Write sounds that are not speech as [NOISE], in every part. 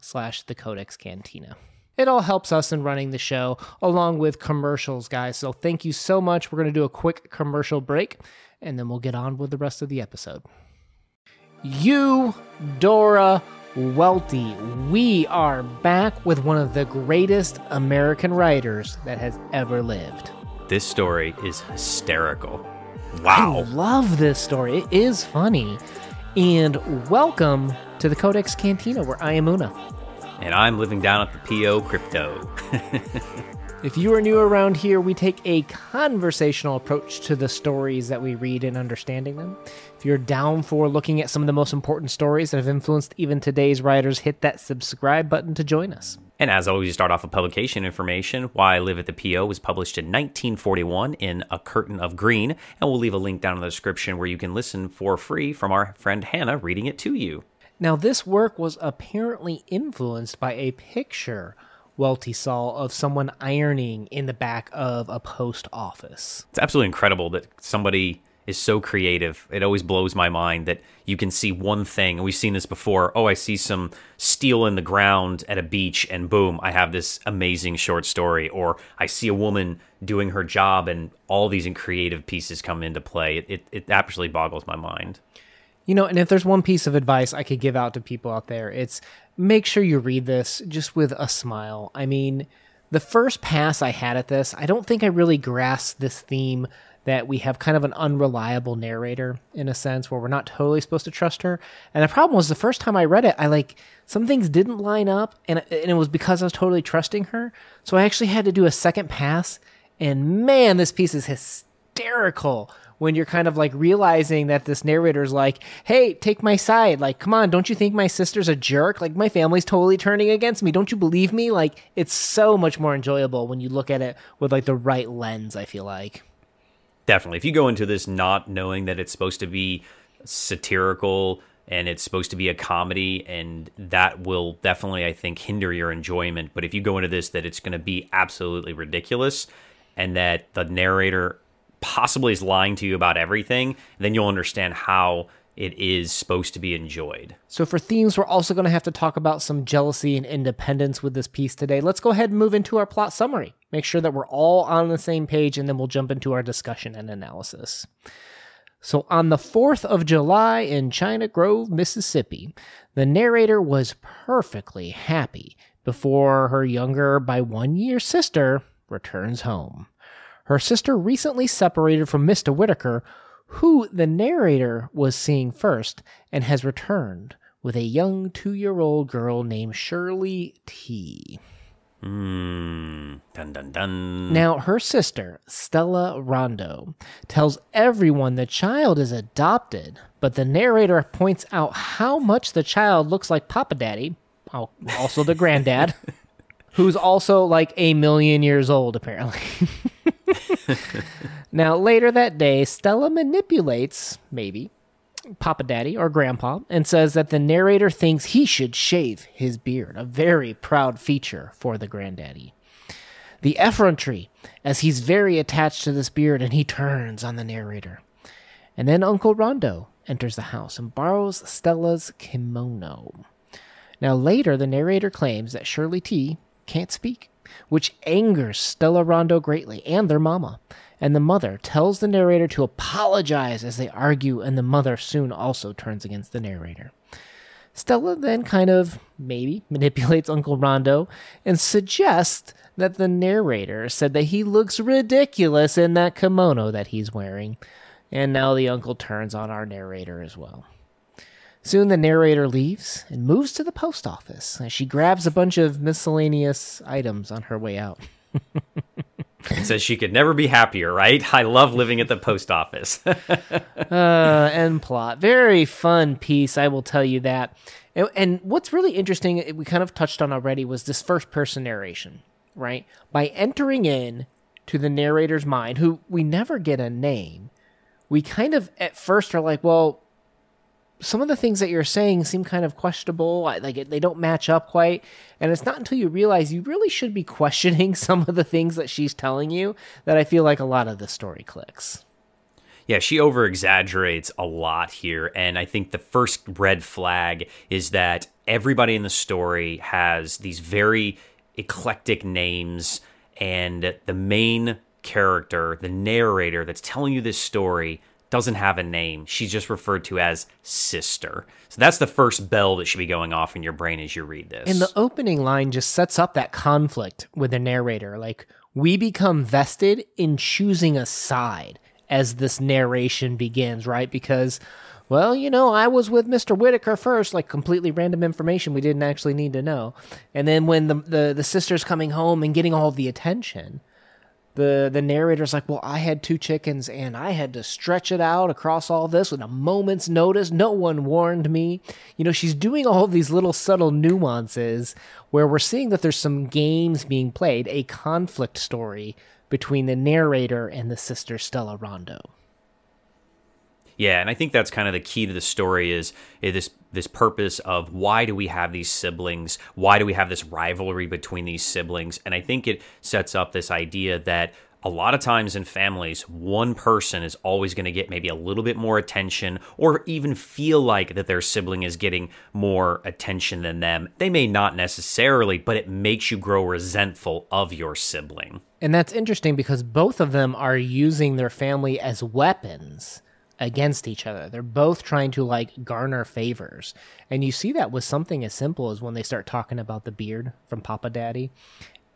slash the codex cantina it all helps us in running the show along with commercials guys so thank you so much we're going to do a quick commercial break and then we'll get on with the rest of the episode you dora welty we are back with one of the greatest american writers that has ever lived This story is hysterical. I Wow. love this story. It is funny. And welcome to the Codex Cantina, where I am Una. And I'm living down at the PO Crypto. [LAUGHS] If you are new around here, we take a conversational approach to the stories that we read and understanding them. If you're down for looking at some of the most important stories that have influenced even today's writers, hit that subscribe button to join us. and as always, we start off with publication information. Why I Live at the PO was published in 1941 in A Curtain of Green. And we'll leave a link down in the description where you can listen for free from our friend Hannah reading it to you. Now, this work was apparently influenced by a picture Welty saw of someone ironing in the back of a post office. It's absolutely incredible that somebody is so creative. It always blows my mind that you can see one thing, and we've seen this before. Oh, I see some steel in the ground at a beach, and boom, I have this amazing short story. Or I see a woman doing her job, and all these creative pieces come into play. It, it, it absolutely boggles my mind. You know, and if there's one piece of advice I could give out to people out there, it's make sure you read this just with a smile. I mean, the first pass I had at this, I don't think I really grasped this theme that we have kind of an unreliable narrator in a sense where we're not totally supposed to trust her. And the problem was the first time I read it, I like some things didn't line up and and it was because I was totally trusting her. So I actually had to do a second pass and man, this piece is hysterical when you're kind of like realizing that this narrator's like, hey, take my side. Like, come on, don't you think my sister's a jerk? Like, my family's totally turning against me. Don't you believe me? Like, it's so much more enjoyable when you look at it with like the right lens, I feel like. Definitely. If you go into this not knowing that it's supposed to be satirical and it's supposed to be a comedy, and that will definitely, I think, hinder your enjoyment. But if you go into this that it's going to be absolutely ridiculous and that the narrator possibly is lying to you about everything, then you'll understand how it is supposed to be enjoyed. So, for themes, we're also going to have to talk about some jealousy and independence with this piece today. Let's go ahead and move into our plot summary. Make sure that we're all on the same page, and then we'll jump into our discussion and analysis. So, on the 4th of July in China Grove, Mississippi, the narrator was perfectly happy before her younger by one year sister returns home. Her sister recently separated from Mr. Whitaker, who the narrator was seeing first, and has returned with a young two year old girl named Shirley T. Hmm. Dun dun dun. Now, her sister, Stella Rondo, tells everyone the child is adopted, but the narrator points out how much the child looks like Papa Daddy, al- also the granddad, [LAUGHS] who's also like a million years old, apparently. [LAUGHS] [LAUGHS] now, later that day, Stella manipulates, maybe, Papa Daddy or Grandpa and says that the narrator thinks he should shave his beard, a very proud feature for the granddaddy. The effrontery, as he's very attached to this beard and he turns on the narrator. And then Uncle Rondo enters the house and borrows Stella's kimono. Now, later, the narrator claims that Shirley T can't speak, which angers Stella Rondo greatly and their mama. And the mother tells the narrator to apologize as they argue, and the mother soon also turns against the narrator. Stella then kind of maybe [LAUGHS] manipulates Uncle Rondo and suggests that the narrator said that he looks ridiculous in that kimono that he's wearing. And now the uncle turns on our narrator as well. Soon the narrator leaves and moves to the post office she grabs a bunch of miscellaneous items on her way out. [LAUGHS] Says she could never be happier, right? I love living at the post office. [LAUGHS] uh, end plot. Very fun piece, I will tell you that. And, and what's really interesting, we kind of touched on already, was this first person narration, right? By entering in to the narrator's mind, who we never get a name, we kind of at first are like, well, some of the things that you're saying seem kind of questionable. Like they don't match up quite. And it's not until you realize you really should be [LAUGHS] questioning some of the things that she's telling you that I feel like a lot of the story clicks. Yeah, she over exaggerates a lot here. And I think the first red flag is that everybody in the story has these very eclectic names. And the main character, the narrator that's telling you this story, doesn't have a name. She's just referred to as sister. So that's the first bell that should be going off in your brain as you read this. And the opening line just sets up that conflict with the narrator. Like, we become vested in choosing a side as this narration begins, right? Because, well, you know, I was with Mr. Whitaker first, like completely random information we didn't actually need to know. And then when the, the, the sister's coming home and getting all the attention, the the narrator's like, "Well, I had two chickens and I had to stretch it out across all this with a moment's notice. No one warned me." You know, she's doing all of these little subtle nuances where we're seeing that there's some games being played, a conflict story between the narrator and the sister Stella Rondo. Yeah, and I think that's kind of the key to the story is, is this this purpose of why do we have these siblings? Why do we have this rivalry between these siblings? And I think it sets up this idea that a lot of times in families, one person is always going to get maybe a little bit more attention or even feel like that their sibling is getting more attention than them. They may not necessarily, but it makes you grow resentful of your sibling. And that's interesting because both of them are using their family as weapons against each other. They're both trying to like garner favors. And you see that with something as simple as when they start talking about the beard from Papa Daddy.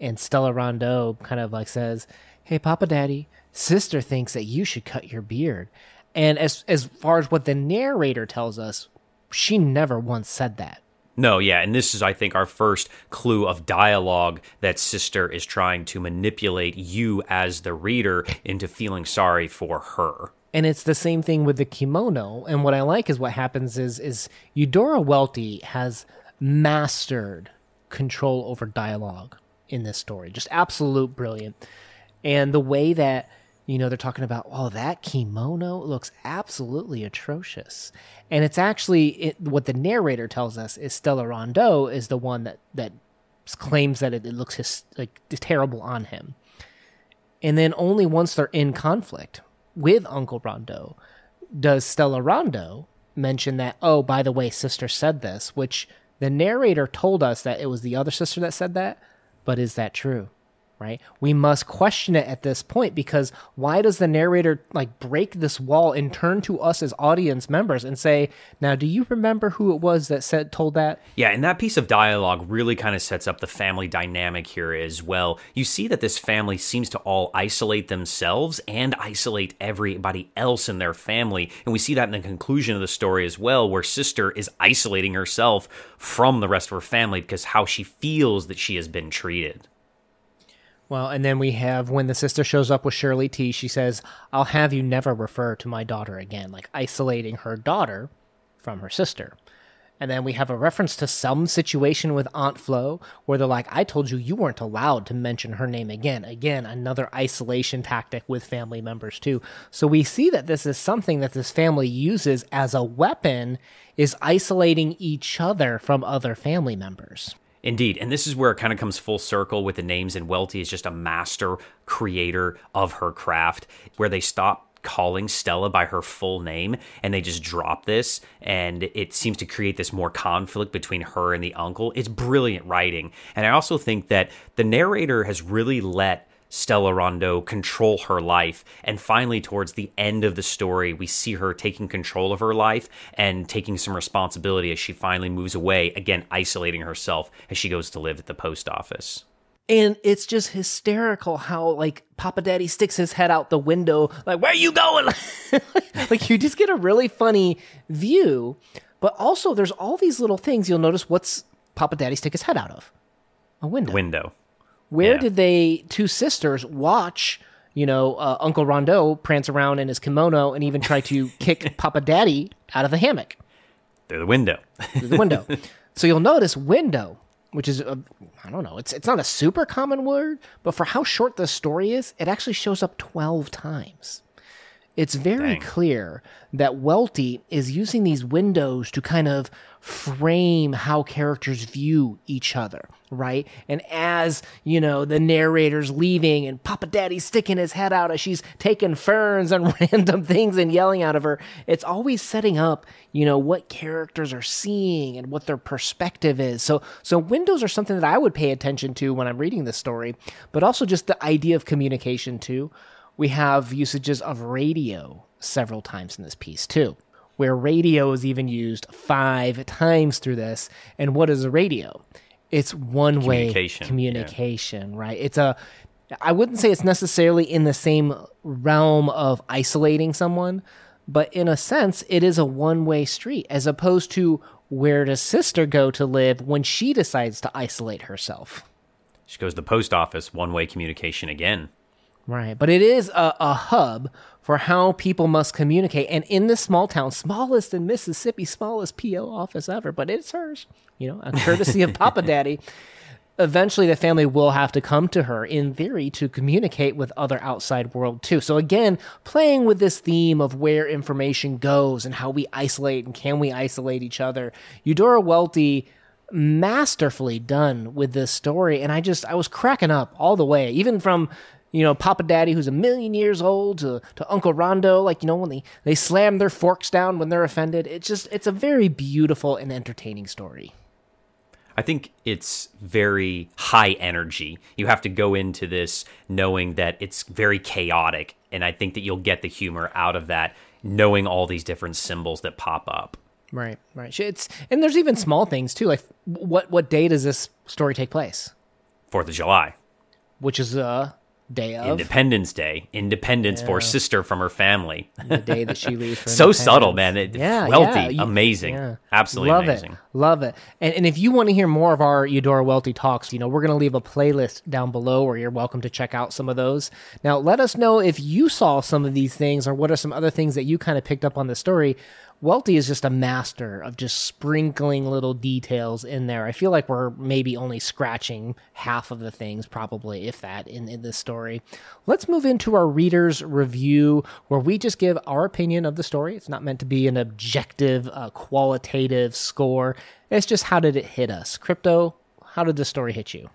And Stella Rondo kind of like says, Hey, Papa Daddy, sister thinks that you should cut your beard. And as as far as what the narrator tells us, she never once said that. No, yeah, and this is, I think, our first clue of dialogue that Sister is trying to manipulate you as the reader into feeling sorry for her and it's the same thing with the kimono. And what I like is what happens is is Eudora Welty has mastered control over dialogue in this story. Just absolute brilliant. And the way that you know they're talking about oh that kimono looks absolutely atrocious and it's actually it, what the narrator tells us is stella rondo is the one that that claims that it, it looks his, like terrible on him and then only once they're in conflict with Uncle Rondo, does Stella Rondo mention that, oh, by the way, sister said this, which the narrator told us that it was the other sister that said that, but is that true? Right? We must question it at this point because why does the narrator like break this wall and turn to us as audience members and say, "Now, do you remember who it was that said told that?" Yeah, and that piece of dialogue really kind of sets up the family dynamic here as well. You see that this family seems to all isolate themselves and isolate everybody else in their family, and we see that in the conclusion of the story as well, where sister is isolating herself from the rest of her family because how she feels that she has been treated. Well, and then we have when the sister shows up with Shirley T, she says, I'll have you never refer to my daughter again, like isolating her daughter from her sister. And then we have a reference to some situation with Aunt Flo where they're like, I told you you weren't allowed to mention her name again. Again, another isolation tactic with family members, too. So we see that this is something that this family uses as a weapon, is isolating each other from other family members. Indeed. And this is where it kind of comes full circle with the names, and Welty is just a master creator of her craft, where they stop calling Stella by her full name and they just drop this and it seems to create this more conflict between her and the uncle. It's brilliant writing. And I also think that the narrator has really let Stella Rondo control her life. And finally, towards the end of the story, we see her taking control of her life and taking some responsibility as she finally moves away, again, isolating herself as she goes to live at the post office. And it's just hysterical how, like, Papa Daddy sticks his head out the window, like, where are you going? [LAUGHS] like, you just get a really funny view. But also, there's all these little things you'll notice what's Papa Daddy stick his head out of? A window. Window Where Yeah. did they two sisters watch? You know, uh, Uncle Rondo prance around in his kimono and even try to [LAUGHS] kick Papa Daddy out of the hammock They're the window. through the window. [LAUGHS] so you'll notice window, which is I don't know, it's it's not a super common word, but for how short the story is, it actually shows up twelve times. It's very Dang. clear that Welty is using these windows to kind of frame how characters view each other, right? And as, you know, the narrator's leaving and Papa Daddy's sticking his head out as she's taking ferns and [LAUGHS] random things and yelling out of her, it's always setting up, you know, what characters are seeing and what their perspective is. So so windows are something that I would pay attention to when I'm reading this story, but also just the idea of communication too. We have usages of radio several times in this piece too, where radio is even used five times through this. And what is a radio? It's one way Communication, yeah. right? It's a, I wouldn't say it's necessarily in the same realm of isolating someone, but in a sense, it is a one way street as opposed to where does sister go to live when she decides to isolate herself. She goes to the post office, one way communication again. Right. But it is a, a hub for how people must communicate. And in this small town, smallest in Mississippi, smallest PO office ever, but it's hers, you know, a courtesy of [LAUGHS] Papa Daddy. Eventually, the family will have to come to her, in theory, to communicate with other outside world too. So again, playing with this theme of where information goes and how we isolate and can we isolate each other. Eudora Welty masterfully done with this story and i just i was cracking up all the way even from you know papa daddy who's a million years old to, to uncle rondo like you know when they they slam their forks down when they're offended. It's just it's a very beautiful and entertaining story. I think it's very high energy. You have to go into this knowing that it's very chaotic, and I think that you'll get the humor out of that, knowing all these different symbols that pop up. right right. It's and there's even small things too like what what day does this story take place? Fourth of July, which is a day of. Independence Day, independence for sister from her family. the day that she leaves [LAUGHS] so subtle, man. It, Yeah, Welty, yeah, amazing, yeah. absolutely love amazing. it love it. And, and if you want to hear more of our eudora welty talks you know we're going to leave a playlist down below where you're welcome to check out some of those. Now let us know if you saw some of these things or what are some other things that you kind of picked up on the story welty is just a master of just sprinkling little details in there. I feel like we're maybe only scratching half of the things probably if that in, in this story. Let's move into our readers review where we just give our opinion of the story. It's not meant to be an objective uh, qualitative score. It's just how did it hit us? Crypto how did the story hit you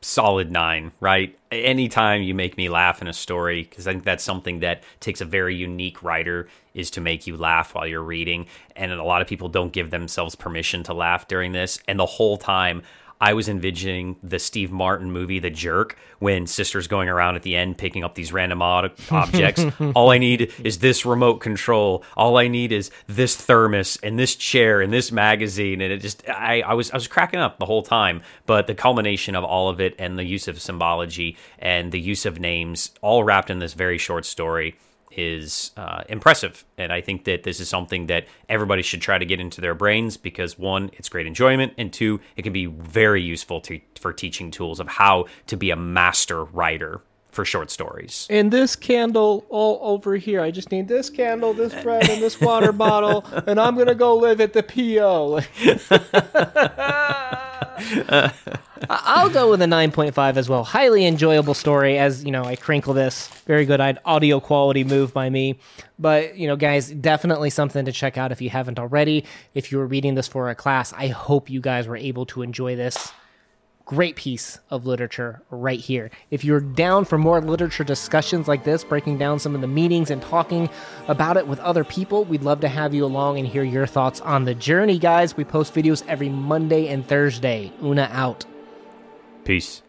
solid nine, right? Anytime you make me laugh in a story, because I think that's something that takes a very unique writer is to make you laugh while you're reading. And a lot of people don't give themselves permission to laugh during this. And the whole time, I was envisioning the Steve Martin movie, The Jerk, when sister's going around at the end picking up these random ob- [LAUGHS] objects. All I need is this remote control. All I need is this thermos and this chair and this magazine. And it just, I, I was, I was cracking up the whole time. But the culmination of all of it and the use of symbology and the use of names, all wrapped in this very short story, is uh, impressive. And I think that this is something that everybody should try to get into their brains because one, it's great enjoyment, and two, it can be very useful to, for teaching tools of how to be a master writer for short stories. and this candle all over here i just need this candle this bread and this water [LAUGHS] bottle and i'm gonna go live at the po I- [LAUGHS] I'll go with a 9.5 as well. Highly enjoyable story as, you know, I crinkle this. Very good I'd- audio quality move by me. But, you know, guys, definitely something to check out if you haven't already. If you were reading this for a class, I hope you guys were able to enjoy this. Great piece of literature right here. If you're down for more literature discussions like this, breaking down some of the meanings and talking about it with other people, we'd love to have you along and hear your thoughts on the journey, guys. We post videos every Monday and Thursday. Una out. Peace.